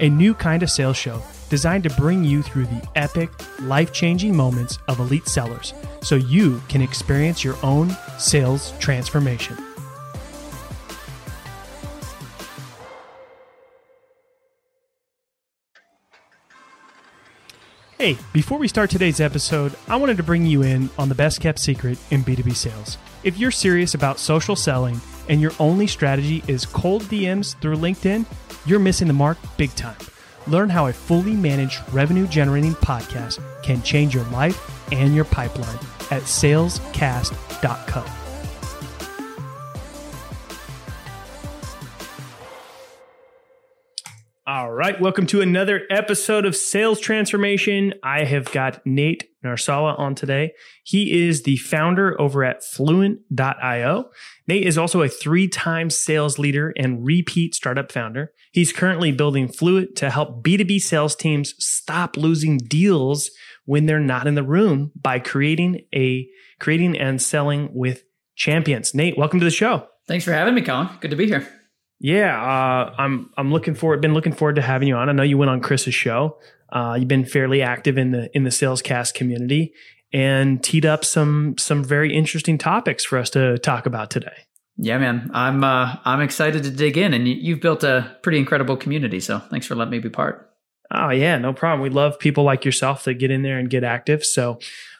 a new kind of sales show designed to bring you through the epic, life changing moments of elite sellers so you can experience your own sales transformation. Hey, before we start today's episode, I wanted to bring you in on the best kept secret in B2B sales. If you're serious about social selling and your only strategy is cold DMs through LinkedIn, you're missing the mark big time. Learn how a fully managed revenue generating podcast can change your life and your pipeline at salescast.co. All right, welcome to another episode of Sales Transformation. I have got Nate Nasrallah on today. He is the founder over at Fluint.io. Nate is also a three time sales leader and repeat startup founder. He's currently building Fluent to help B2B sales teams stop losing deals when they're not in the room by creating a creating and selling with champions. Nate, welcome to the show. Thanks for having me, Colin. Good to be here. Yeah, uh, I'm I'm looking forward. Been looking forward to having you on. I know you went on Chris's show. Uh, you've been fairly active in the in the Salescast community and teed up some some very interesting topics for us to talk about today. Yeah, man, I'm uh, I'm excited to dig in, and you've built a pretty incredible community. So thanks for letting me be part. Oh yeah, no problem. We love people like yourself that get in there and get active. So,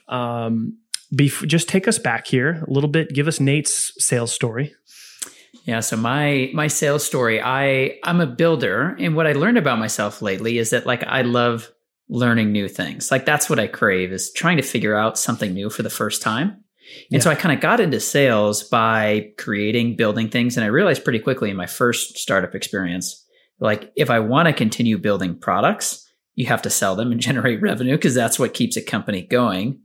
um, bef- just take us back here a little bit. Give us Nate's sales story. Yeah, so my my sales story, I I'm a builder and what I learned about myself lately is that like I love learning new things. Like that's what I crave is trying to figure out something new for the first time. And yeah. so I kind of got into sales by creating, building things and I realized pretty quickly in my first startup experience like if I want to continue building products, you have to sell them and generate revenue because that's what keeps a company going.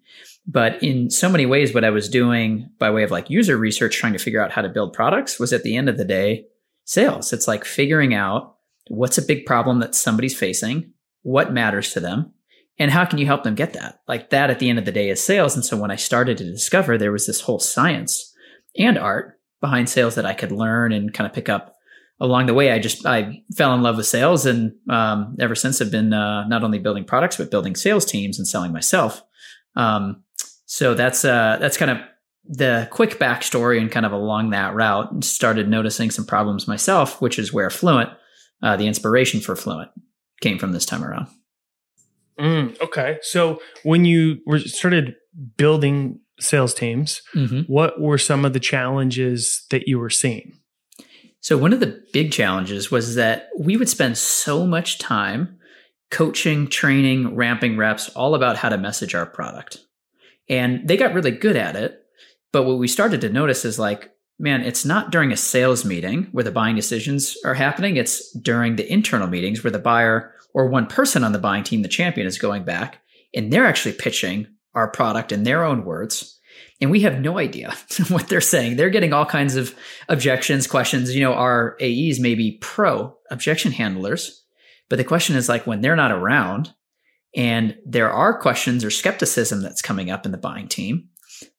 But in so many ways, what I was doing by way of like user research, trying to figure out how to build products was at the end of the day, sales. It's like figuring out what's a big problem that somebody's facing, what matters to them, and how can you help them get that? Like that at the end of the day is sales. And so when I started to discover there was this whole science and art behind sales that I could learn and kind of pick up along the way, I just I fell in love with sales, and um, ever since I've been uh, not only building products but building sales teams and selling myself. Um, so that's uh, that's kind of the quick backstory and kind of along that route. Started noticing some problems myself, which is where Fluint, uh, the inspiration for Fluint, came from this time around. Mm, okay, so when you were started building sales teams, mm-hmm. what were some of the challenges that you were seeing? So one of the big challenges was that we would spend so much time coaching, training, ramping reps all about how to message our product. And they got really good at it. But what we started to notice is like, man, it's not during a sales meeting where the buying decisions are happening. It's during the internal meetings where the buyer or one person on the buying team, the champion, is going back and they're actually pitching our product in their own words. And we have no idea what they're saying. They're getting all kinds of objections, questions. You know, our AEs may be pro objection handlers, but the question is like when they're not around, and there are questions or skepticism that's coming up in the buying team.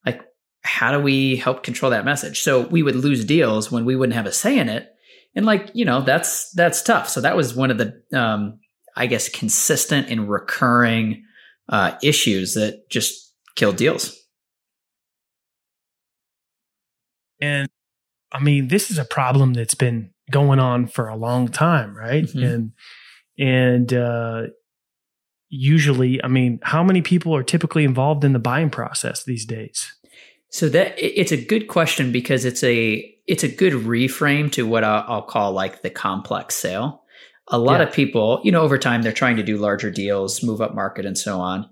Like, how do we help control that message? So we would lose deals when we wouldn't have a say in it. And like, you know, that's, that's tough. So that was one of the, um, I guess, consistent and recurring, uh, issues that just killed deals. And I mean, this is a problem that's been going on for a long time, right? Mm-hmm. And, and, uh, usually, I mean, how many people are typically involved in the buying process these days? So that it's a good question because it's a it's a good reframe to what I'll, I'll call like the complex sale. A lot yeah. of people, you know, over time they're trying to do larger deals, move up market, and so on.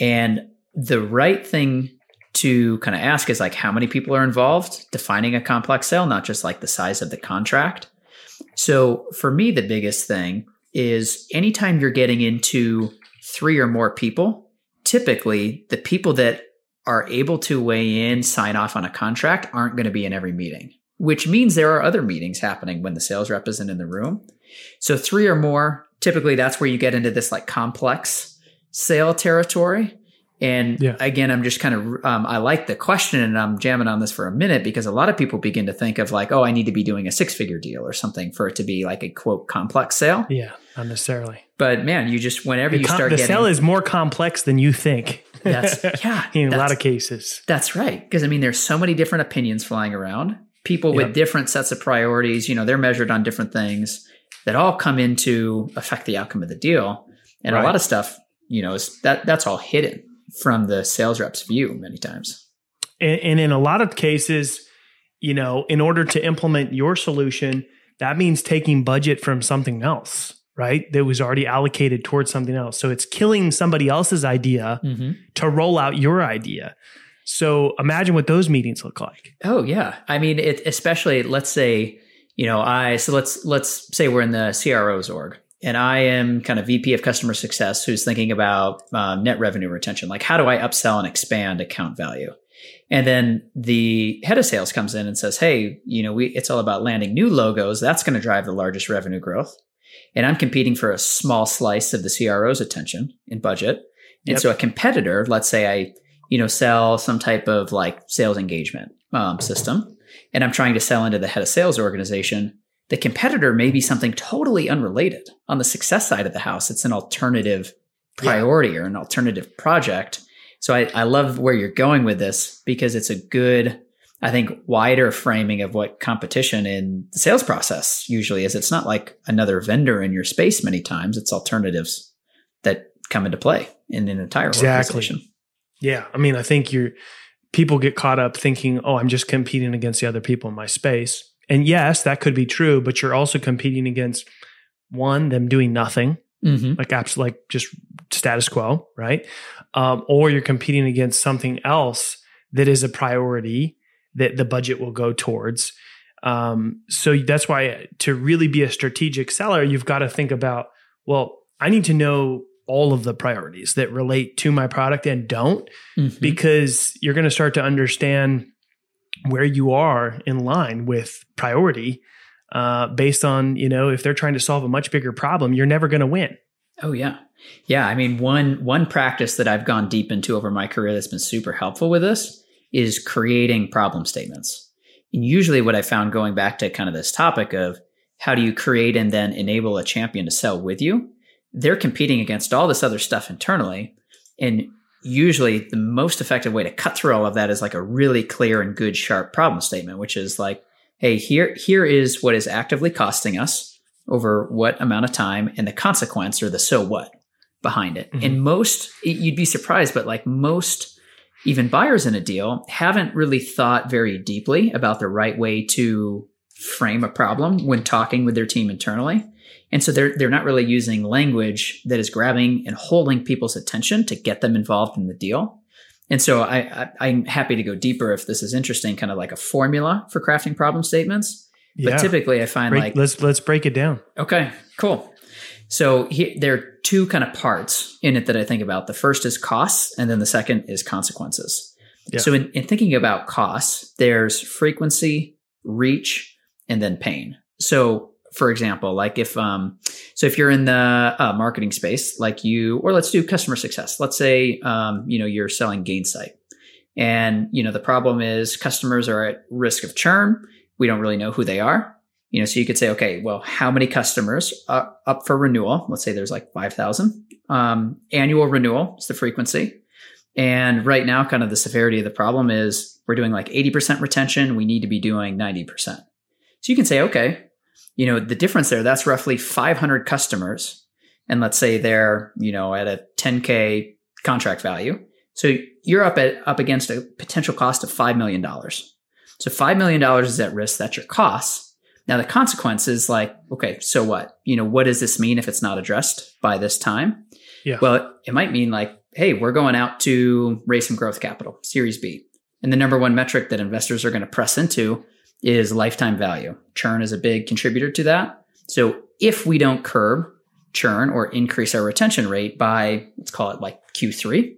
And the right thing to kind of ask is like how many people are involved defining a complex sale, not just like the size of the contract. So for me, the biggest thing is anytime you're getting into three or more people, typically the people that are able to weigh in, sign off on a contract aren't going to be in every meeting, which means there are other meetings happening when the sales rep isn't in the room. So, three or more, typically that's where you get into this like complex sale territory. And yeah. again, I'm just kind of, um, I like the question and I'm jamming on this for a minute because a lot of people begin to think of like, oh, I need to be doing a six figure deal or something for it to be like a quote complex sale. Yeah, not necessarily. But man, you just, whenever the you com- start the getting. The sale is more complex than you think. That's yeah. in a lot of cases. That's right. Because I mean, there's so many different opinions flying around. People yep. with different sets of priorities, you know, they're measured on different things that all come into affect the outcome of the deal. And right. a lot of stuff, you know, is that that's all hidden from the sales rep's view many times. And, and in a lot of cases, you know, in order to implement your solution, that means taking budget from something else right? That was already allocated towards something else. So it's killing somebody else's idea mm-hmm. to roll out your idea. So imagine what those meetings look like. Oh yeah. I mean, it, especially let's say, you know, I, so let's, let's say we're in the CRO's org and I am kind of VP of customer success who's thinking about um, net revenue retention. Like how do I upsell and expand account value? And then the head of sales comes in and says, Hey, you know, we, it's all about landing new logos. That's going to drive the largest revenue growth and I'm competing for a small slice of the CRO's attention in budget. And yep. so a competitor, let's say I, you know, sell some type of like sales engagement um, system, and I'm trying to sell into the head of sales organization. The competitor may be something totally unrelated. On the success side of the house, it's an alternative priority yeah. or an alternative project. So I, I love where you're going with this because it's a good I think wider framing of what competition in the sales process usually is. It's not like another vendor in your space many times. It's alternatives that come into play in an entire exactly. organization. Yeah. I mean, I think you're people get caught up thinking, oh, I'm just competing against the other people in my space. And yes, that could be true, but you're also competing against one, them doing nothing, mm-hmm. like apps like just status quo, right? Um, or you're competing against something else that is a priority that the budget will go towards. Um, so that's why to really be a strategic seller, you've got to think about, well, I need to know all of the priorities that relate to my product and don't, mm-hmm. because you're going to start to understand where you are in line with priority uh, based on, you know, if they're trying to solve a much bigger problem, you're never going to win. Oh yeah. Yeah, I mean one one practice that I've gone deep into over my career that's been super helpful with this is creating problem statements. And usually, what I found going back to kind of this topic of how do you create and then enable a champion to sell with you, they're competing against all this other stuff internally. And usually, the most effective way to cut through all of that is like a really clear and good, sharp problem statement, which is like, hey, here, here is what is actively costing us over what amount of time and the consequence or the so what behind it. Mm-hmm. And most, you'd be surprised, but like most even buyers in a deal haven't really thought very deeply about the right way to frame a problem when talking with their team internally. And so they're they're not really using language that is grabbing and holding people's attention to get them involved in the deal. And so I, I am happy to go deeper if this is interesting, kind of like a formula for crafting problem statements. Yeah. But typically I find break, like let's let's break it down. Okay, cool. So he, there are two kind of parts in it that I think about. The first is costs, and then the second is consequences. Yeah. So in, in thinking about costs, there's frequency, reach, and then pain. So for example, like if um, so if you're in the uh, marketing space, like you, or let's do customer success. Let's say um, you know you're selling Gainsight, and you know the problem is customers are at risk of churn. We don't really know who they are. You know, so you could say, okay, well, how many customers are up for renewal? Let's say there's like 5,000. Um, annual renewal is the frequency. And right now, kind of the severity of the problem is we're doing like 80% retention. We need to be doing 90%. So you can say, okay, you know, the difference there, that's roughly 500 customers. And let's say they're, you know, at a 10K contract value. So you're up at up against a potential cost of five million dollars. So five million dollars is at risk. That's your cost. Now the consequence is like, okay, so what? You know, what does this mean if it's not addressed by this time? Yeah. Well, it might mean like, hey, we're going out to raise some growth capital, Series B. And the number one metric that investors are going to press into is lifetime value. Churn is a big contributor to that. So if we don't curb churn or increase our retention rate by, let's call it like Q3,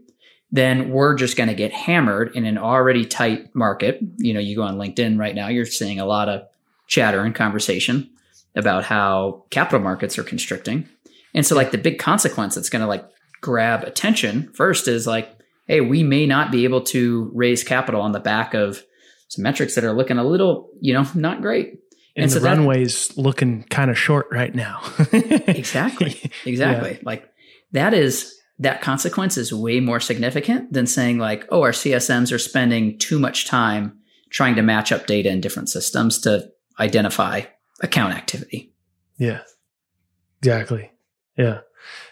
then we're just going to get hammered in an already tight market. You know, you go on LinkedIn right now, you're seeing a lot of chatter and conversation about how capital markets are constricting. And so like the big consequence that's going to like grab attention first is like, hey, we may not be able to raise capital on the back of some metrics that are looking a little, you know, not great. And, and the so runway's that, looking kind of short right now. exactly. Exactly. Yeah. Like that is that consequence is way more significant than saying like, oh, our CSMs are spending too much time trying to match up data in different systems to identify account activity. Yeah. Exactly. Yeah.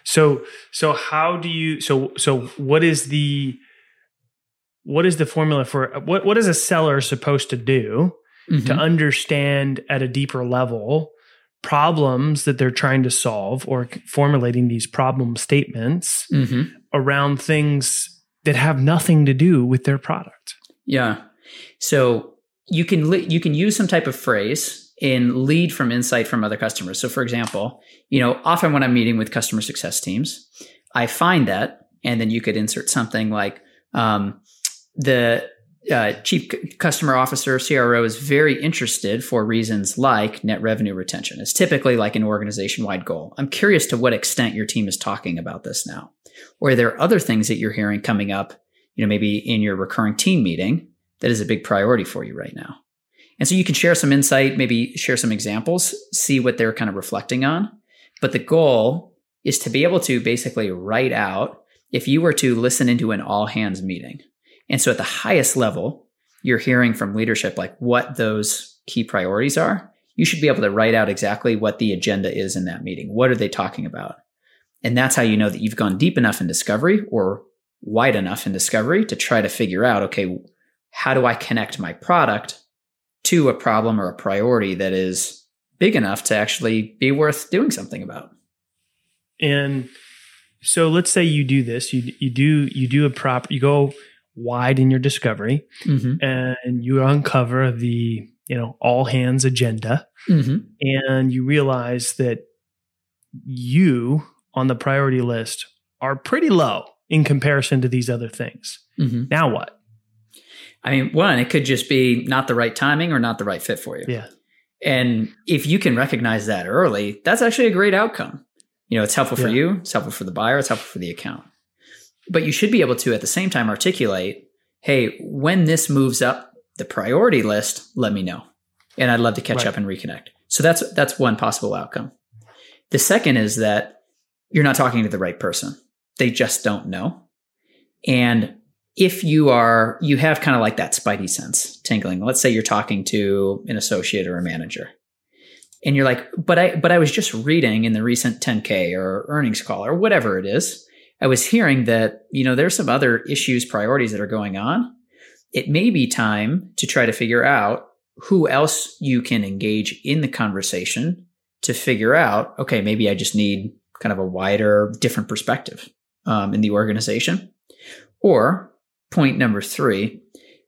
So so how do you so so what is the what is the formula for what what is a seller supposed to do mm-hmm. to understand at a deeper level problems that they're trying to solve or formulating these problem statements mm-hmm. around things that have nothing to do with their product. Yeah. So you can li- you can use some type of phrase in lead from insight from other customers. So for example, you know, often when I'm meeting with customer success teams, I find that and then you could insert something like um, the uh, chief customer officer CRO is very interested for reasons like net revenue retention. It's typically like an organization wide goal. I'm curious to what extent your team is talking about this now, or are there other things that you're hearing coming up? You know, maybe in your recurring team meeting that is a big priority for you right now. And so you can share some insight, maybe share some examples, see what they're kind of reflecting on. But the goal is to be able to basically write out if you were to listen into an all hands meeting and so at the highest level, you're hearing from leadership like what those key priorities are. You should be able to write out exactly what the agenda is in that meeting. What are they talking about? And that's how you know that you've gone deep enough in discovery or wide enough in discovery to try to figure out, okay, how do I connect my product to a problem or a priority that is big enough to actually be worth doing something about? And so let's say you do this, you you do you do a prop, you go wide in your discovery mm-hmm. and you uncover the you know all hands agenda mm-hmm. and you realize that you on the priority list are pretty low in comparison to these other things. Mm-hmm. now what? I mean one it could just be not the right timing or not the right fit for you. Yeah. And if you can recognize that early that's actually a great outcome. You know it's helpful for you it's helpful for the buyer it's helpful for the account but you should be able to at the same time articulate, hey, when this moves up the priority list, let me know. And I'd love to catch right. up and reconnect. So that's that's one possible outcome. The second is that you're not talking to the right person. They just don't know. And if you are you have kind of like that spidey sense tingling. Let's say you're talking to an associate or a manager. And you're like, but I but I was just reading in the recent 10K or earnings call or whatever it is I was hearing that, you know, there's some other issues, priorities that are going on. It may be time to try to figure out who else you can engage in the conversation to figure out, okay, maybe I just need kind of a wider, different perspective um, in the organization. Or point number three,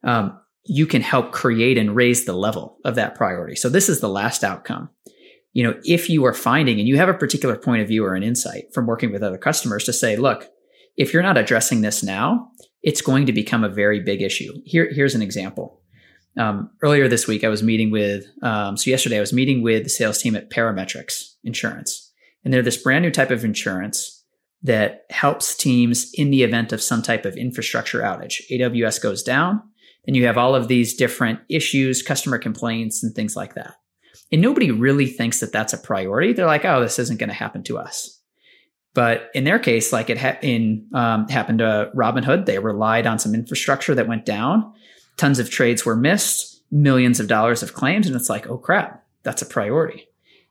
um, you can help create and raise the level of that priority. So this is the last outcome you know, if you are finding and you have a particular point of view or an insight from working with other customers to say, look, if you're not addressing this now, it's going to become a very big issue. Here, here's an example. Um, earlier this week, I was meeting with, um, so yesterday I was meeting with the sales team at Parametrix Insurance. And they're this brand new type of insurance that helps teams in the event of some type of infrastructure outage. AWS goes down, and you have all of these different issues, customer complaints, and things like that. And nobody really thinks that that's a priority. They're like, oh, this isn't going to happen to us. But in their case, like it ha- in um, happened to Robinhood, they relied on some infrastructure that went down. Tons of trades were missed, millions of dollars of claims, and it's like, oh crap, that's a priority.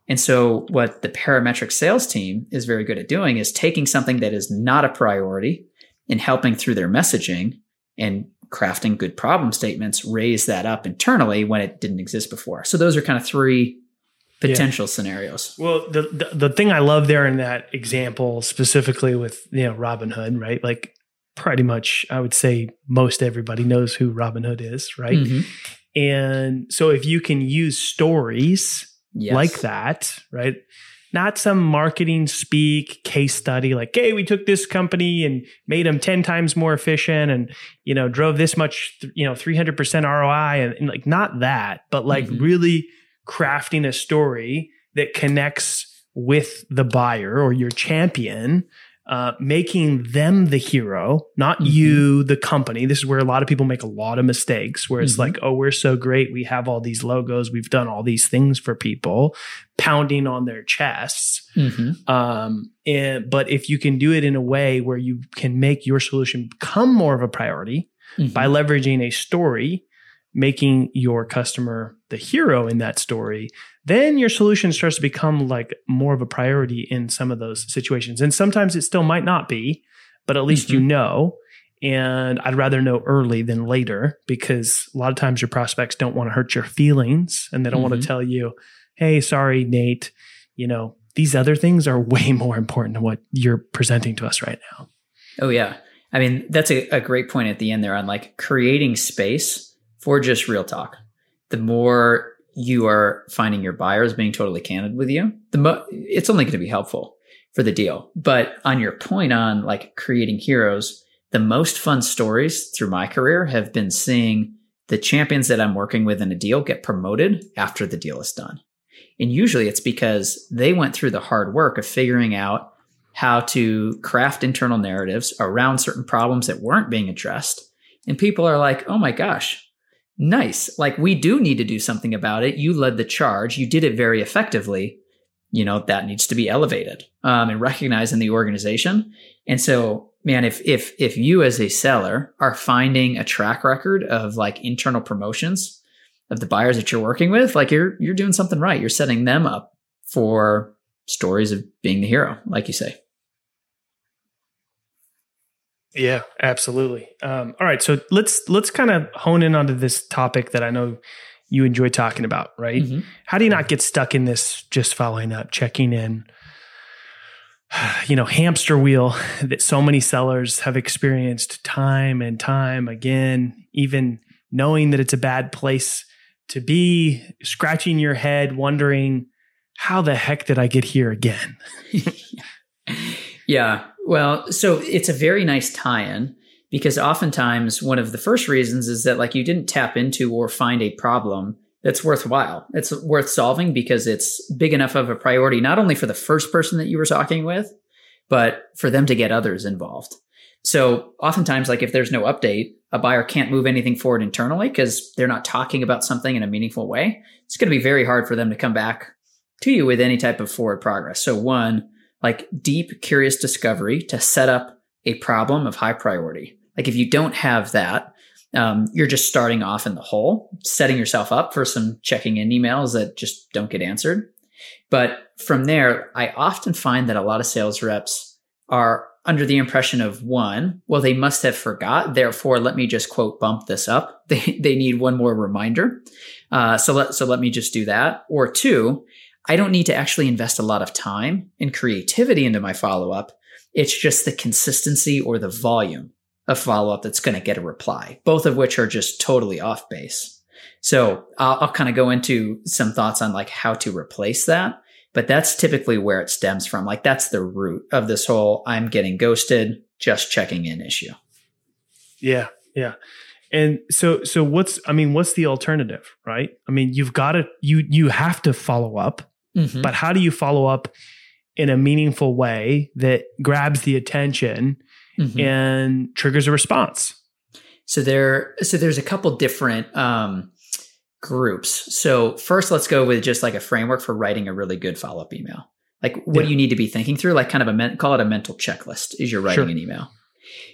And so, what the Parametrix sales team is very good at doing is taking something that is not a priority and helping through their messaging and crafting good problem statements raise that up internally when it didn't exist before. So those are kind of three potential yeah. scenarios. Well, the, the, the thing I love there in that example specifically with you know Robinhood, right? Like pretty much I would say most everybody knows who Robinhood is, right? Mm-hmm. And so if you can use stories yes. like that, right? Not some marketing speak case study like, hey, we took this company and made them 10 times more efficient and, you know, drove this much, you know, 300% ROI and, and like not that, but like mm-hmm. really crafting a story that connects with the buyer or your champion uh, making them the hero, not mm-hmm. you, the company. This is where a lot of people make a lot of mistakes, where it's mm-hmm. like, oh, we're so great. We have all these logos. We've done all these things for people, pounding on their chests. Mm-hmm. Um, and, but if you can do it in a way where you can make your solution become more of a priority by mm-hmm. leveraging a story, making your customer the hero in that story, then your solution starts to become like more of a priority in some of those situations. And sometimes it still might not be, but at least mm-hmm. you know. And I'd rather know early than later because a lot of times your prospects don't want to hurt your feelings and they don't mm-hmm. want to tell you, hey, sorry, Nate, you know, these other things are way more important than what you're presenting to us right now. Oh, yeah. I mean, that's a, a great point at the end there on like creating space for just real talk. The more you are finding your buyers being totally candid with you, the mo- it's only going to be helpful for the deal. But on your point on like creating heroes, the most fun stories through my career have been seeing the champions that I'm working with in a deal get promoted after the deal is done. And usually it's because they went through the hard work of figuring out how to craft internal narratives around certain problems that weren't being addressed. And people are like, oh my gosh, nice. Like we do need to do something about it. You led the charge. You did it very effectively. You know, that needs to be elevated um, and recognized in the organization. And so, man, if, if, if you as a seller are finding a track record of like internal promotions of the buyers that you're working with, like you're, you're doing something right. You're setting them up for stories of being the hero, like you say. Yeah, absolutely. Um, all right, so let's let's kind of hone in onto this topic that I know you enjoy talking about, right? Mm-hmm. How do you not get stuck in this just following up, checking in, you know, hamster wheel that so many sellers have experienced time and time again, even knowing that it's a bad place to be, scratching your head, wondering, how the heck did I get here again? yeah. Well, so it's a very nice tie-in because oftentimes one of the first reasons is that like you didn't tap into or find a problem that's worthwhile. It's worth solving because it's big enough of a priority not only for the first person that you were talking with, but for them to get others involved. So oftentimes like if there's no update, a buyer can't move anything forward internally because they're not talking about something in a meaningful way. It's going to be very hard for them to come back to you with any type of forward progress. So one, like deep, curious discovery to set up a problem of high priority. Like if you don't have that, um, you're just starting off in the hole, setting yourself up for some checking in emails that just don't get answered. But from there, I often find that a lot of sales reps are under the impression of one, well, they must have forgot. Therefore, let me just quote bump this up. They they need one more reminder. Uh, so let so let me just do that. Or two, I don't need to actually invest a lot of time and creativity into my follow up. It's just the consistency or the volume of follow up that's going to get a reply, both of which are just totally off base. So I'll, I'll kind of go into some thoughts on like how to replace that. But that's typically where it stems from. Like that's the root of this whole I'm getting ghosted, just checking in issue. Yeah. Yeah. And so so what's I mean what's the alternative, right? I mean you've got to you you have to follow up Mm-hmm. But how do you follow up in a meaningful way that grabs the attention mm-hmm. and triggers a response? So there, so there's a couple different um, groups. So first, let's go with just like a framework for writing a really good follow up email. Like, what yeah. do you need to be thinking through? Like, kind of a men- call it a mental checklist as you're writing sure. an email.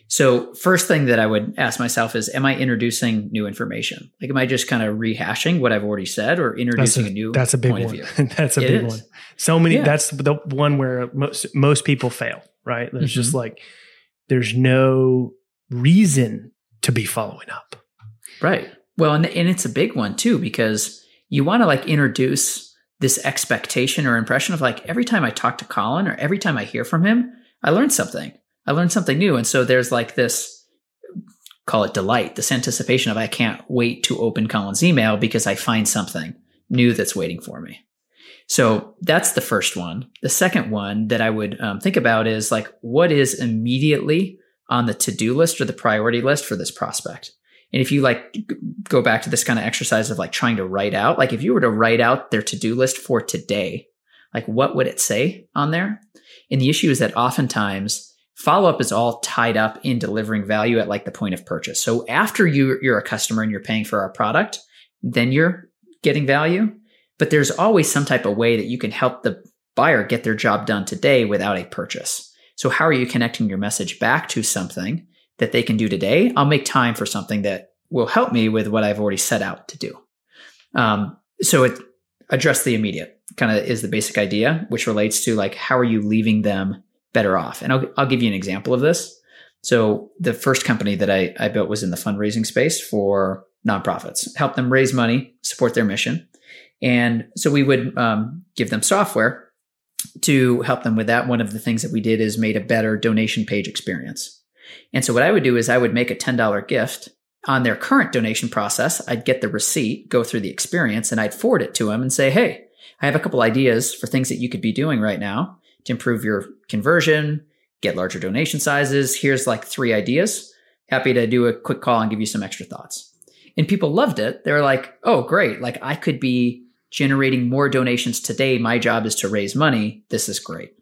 So, first thing that I would ask myself is, am I introducing new information? Like, am I just kind of rehashing what I've already said, or introducing a, a, new? That's a big one. that's a it big is. one. So many. Yeah. That's the one where most most people fail. Right. There's mm-hmm. just like there's no reason to be following up. Right. Well, and, and it's a big one too, because you want to like introduce this expectation or impression of like every time I talk to Colin or every time I hear from him, I learned something. I learned something new. And so there's like this call it delight, this anticipation of I can't wait to open Colin's email because I find something new that's waiting for me. So that's the first one. The second one that I would um, think about is like, what is immediately on the to do list or the priority list for this prospect? And if you like go back to this kind of exercise of like trying to write out, like if you were to write out their to do list for today, like what would it say on there? And the issue is that oftentimes follow up is all tied up in delivering value at like the point of purchase. So after you, you're a customer and you're paying for our product, then you're getting value but there's always some type of way that you can help the buyer get their job done today without a purchase. So how are you connecting your message back to something that they can do today? I'll make time for something that will help me with what I've already set out to do. Um, so it address the immediate kind of is the basic idea, which relates to like how are you leaving them better off? And I'll I'll give you an example of this. So the first company that I, I built was in the fundraising space for nonprofits, help them raise money, support their mission. And so we would um, give them software to help them with that. One of the things that we did is made a better donation page experience. And so what I would do is I would make a $10 gift on their current donation process. I'd get the receipt, go through the experience, and I'd forward it to them and say, Hey, I have a couple ideas for things that you could be doing right now to improve your conversion, get larger donation sizes. Here's like three ideas. Happy to do a quick call and give you some extra thoughts. And people loved it. They were like, Oh, great. Like I could be generating more donations today. My job is to raise money. This is great.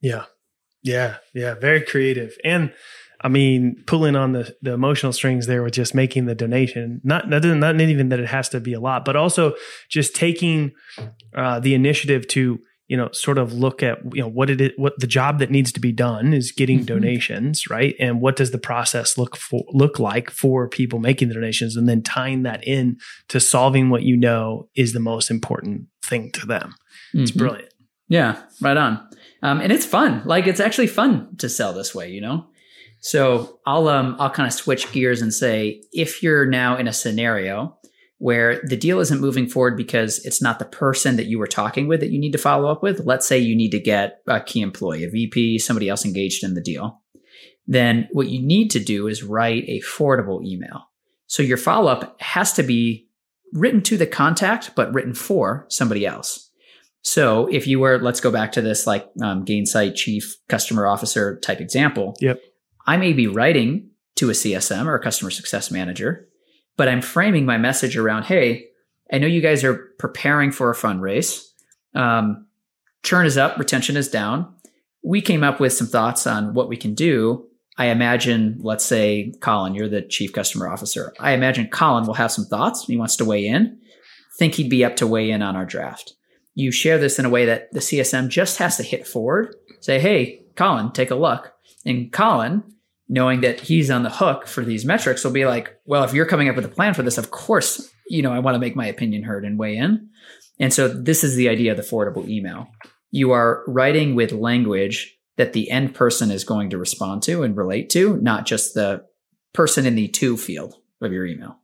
Yeah. Yeah. Yeah. Very creative. And I mean, pulling on the, the emotional strings there with just making the donation, not, not, not even that it has to be a lot, but also just taking uh, the initiative to you know sort of look at you know what it is what the job that needs to be done is getting mm-hmm. donations right? And what does the process look for look like for people making the donations and then tying that in to solving what you know is the most important thing to them. It's mm-hmm. brilliant. Yeah right on. Um, and it's fun. Like it's actually fun to sell this way you know? So i'll um i'll kind of switch gears and say if you're now in a scenario where the deal isn't moving forward because it's not the person that you were talking with that you need to follow up with. Let's say you need to get a key employee, a VP, somebody else engaged in the deal. Then what you need to do is write a forwardable email. So your follow up has to be written to the contact, but written for somebody else. So if you were, let's go back to this like um, Gainsight chief customer officer type example. Yep. I may be writing to a CSM or a customer success manager but I'm framing my message around, hey, I know you guys are preparing for a fundraise. Um, churn is up, retention is down. We came up with some thoughts on what we can do. I imagine, let's say, Colin, you're the chief customer officer. I imagine Colin will have some thoughts. He wants to weigh in. Think he'd be up to weigh in on our draft. You share this in a way that the CSM just has to hit forward, say, hey, Colin, take a look. And Colin knowing that he's on the hook for these metrics will be like, well, if you're coming up with a plan for this, of course, you know, I want to make my opinion heard and weigh in. And so this is the idea of the forwardable email. You are writing with language that the end person is going to respond to and relate to, not just the person in the to field of your email.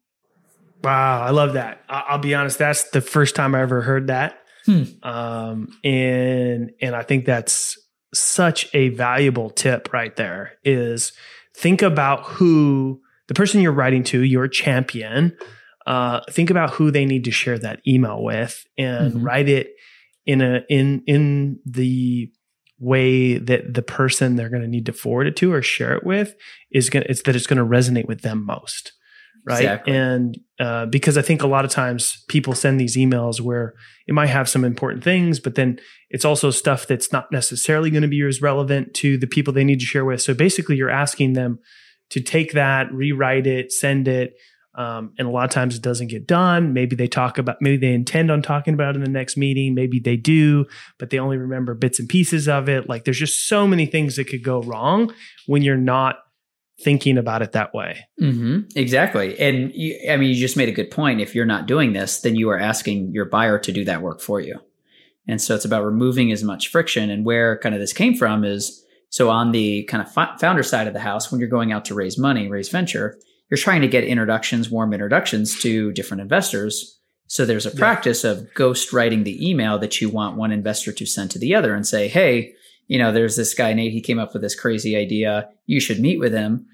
Wow, I love that. I'll be honest, that's the first time I ever heard that. Hmm. Um, and and I think that's such a valuable tip right there is think about who the person you're writing to, your champion, uh, think about who they need to share that email with and mm-hmm. write it in a in in the way that the person they're going to need to forward it to or share it with is going it's that it's going to resonate with them most right? Exactly. and uh, because i think a lot of times people send these emails where it might have some important things but then it's also stuff that's not necessarily going to be as relevant to the people they need to share with. So basically you're asking them to take that rewrite it send it um, and a lot of times it doesn't get done. Maybe they talk about maybe they intend on talking about it in the next meeting. Maybe they do but they only remember bits and pieces of it. Like there's just so many things that could go wrong when you're not thinking about it that way. Mm-hmm. Exactly. And you, I mean, you just made a good point. If you're not doing this, then you are asking your buyer to do that work for you. And so it's about removing as much friction. And where kind of this came from is So on the kind of founder side of the house, when you're going out to raise money, raise venture, you're trying to get introductions, warm introductions to different investors. So there's a practice yeah. of ghost writing the email that you want one investor to send to the other and say, Hey, you know, there's this guy, Nate, he came up with this crazy idea. You should meet with him.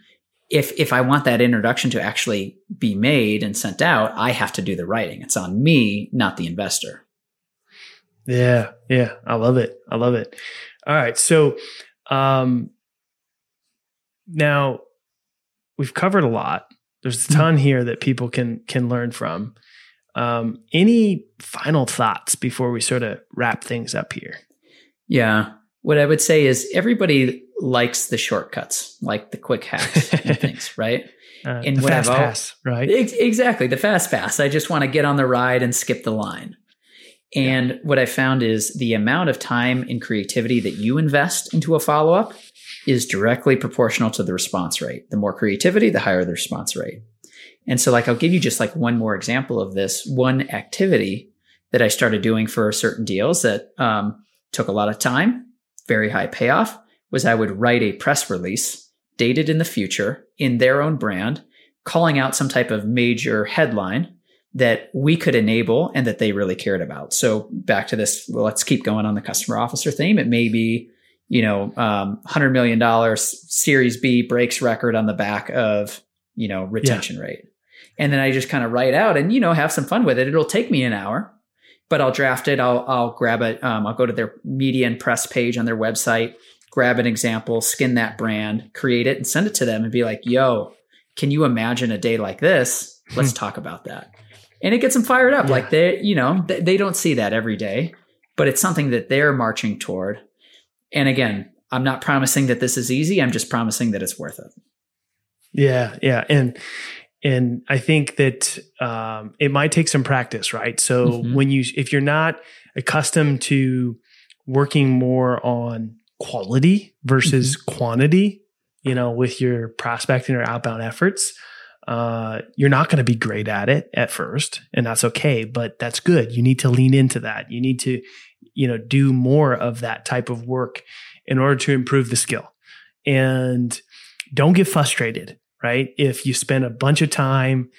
If, if I want that introduction to actually be made and sent out, I have to do the writing. It's on me, not the investor. Yeah. Yeah. I love it. I love it. All right. So, um, now we've covered a lot. There's a mm-hmm. ton here that people can can learn from. Um, any final thoughts before we sort of wrap things up here? Yeah, what I would say is everybody likes the shortcuts, like the quick hacks and things, right? Uh, and the fast I've, pass, right? Ex- exactly, the fast pass. I just want to get on the ride and skip the line. And yeah. what I found is the amount of time and creativity that you invest into a follow up is directly proportional to the response rate. The more creativity, the higher the response rate. And so, like, I'll give you just like one more example of this. One activity that I started doing for certain deals that um, took a lot of time, very high payoff, was I would write a press release dated in the future in their own brand, calling out some type of major headline that we could enable and that they really cared about. So back to this, well, let's keep going on the customer officer theme. It may be, you know, um, hundred million dollars Series B breaks record on the back of, you know, retention yeah. rate. And then I just kind of write out and, you know, have some fun with it. It'll take me an hour, but I'll draft it. I'll, I'll grab it. Um, I'll go to their media and press page on their website, grab an example, skin that brand, create it and send it to them and be like, yo, can you imagine a day like this? Let's talk about that and it gets them fired up. Yeah. Like they, you know, they, they don't see that every day, but it's something that they're marching toward. And again, I'm not promising that this is easy. I'm just promising that it's worth it. Yeah, yeah, and and I think that um, it might take some practice, right? So mm-hmm. when you, if you're not accustomed to working more on quality versus mm-hmm. quantity, you know, with your prospecting or outbound efforts, uh, you're not going to be great at it at first, and that's okay. But that's good. You need to lean into that. You need to, you know, do more of that type of work in order to improve the skill. And don't get frustrated, right? If you spend a bunch of time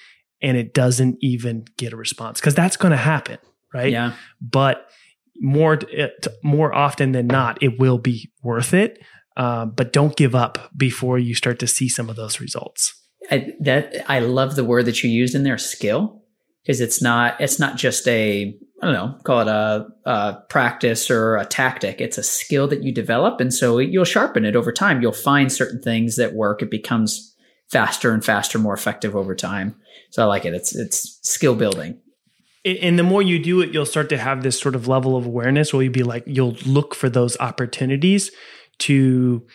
and it doesn't even get a response, because that's going to happen, right? Yeah. But more more often than not, it will be worth it. Uh, but don't give up before you start to see some of those results. I, that I love the word that you used in there, skill, because it's not it's not just a I don't know, call it a, a, practice or a tactic. It's a skill that you develop, and so you'll sharpen it over time. You'll find certain things that work. It becomes faster and faster, more effective over time. So I like it. It's it's skill building. And the more you do it, you'll start to have this sort of level of awareness where you'll be like, you'll look for those opportunities to,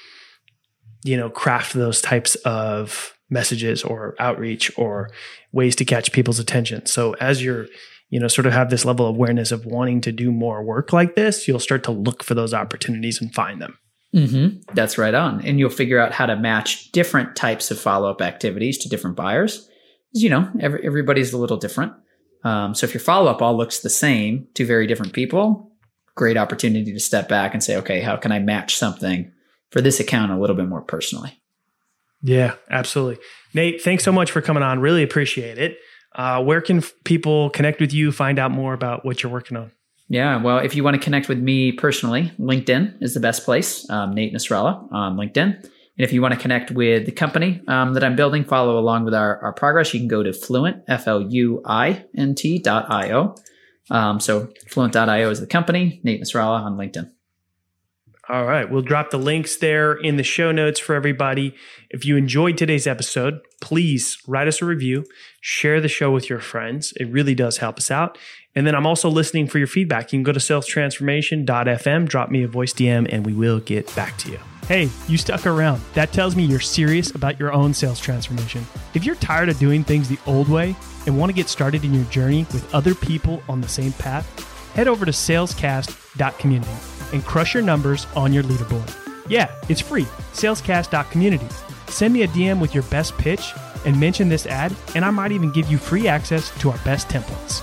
you know, craft those types of messages or outreach or ways to catch people's attention. So as you're, you know, sort of have this level of awareness of wanting to do more work like this, you'll start to look for those opportunities and find them. Mm-hmm. That's right on. And you'll figure out how to match different types of follow up activities to different buyers. Because, you know, every, everybody's a little different. Um, so if your follow up all looks the same to very different people, great opportunity to step back and say, okay, how can I match something for this account a little bit more personally? Yeah, absolutely. Nate, thanks so much for coming on. Really appreciate it. Uh, where can f- people connect with you, find out more about what you're working on? Yeah, well, if you want to connect with me personally, LinkedIn is the best place. Um, Nate Nasrallah on LinkedIn. And if you want to connect with the company um, that I'm building, follow along with our, our progress, you can go to Fluint, F L U I N T dot I O. Um, so Fluint.io is the company, Nate Nasrallah on LinkedIn. All right. We'll drop the links there in the show notes for everybody. If you enjoyed today's episode, please write us a review, share the show with your friends. It really does help us out. And then I'm also listening for your feedback. You can go to salestransformation.fm, drop me a voice DM, and we will get back to you. Hey, you stuck around. That tells me you're serious about your own sales transformation. If you're tired of doing things the old way and want to get started in your journey with other people on the same path, head over to salescast.community and crush your numbers on your leaderboard. Yeah, it's free. Salescast.community. Send me a DM with your best pitch and mention this ad, and I might even give you free access to our best templates.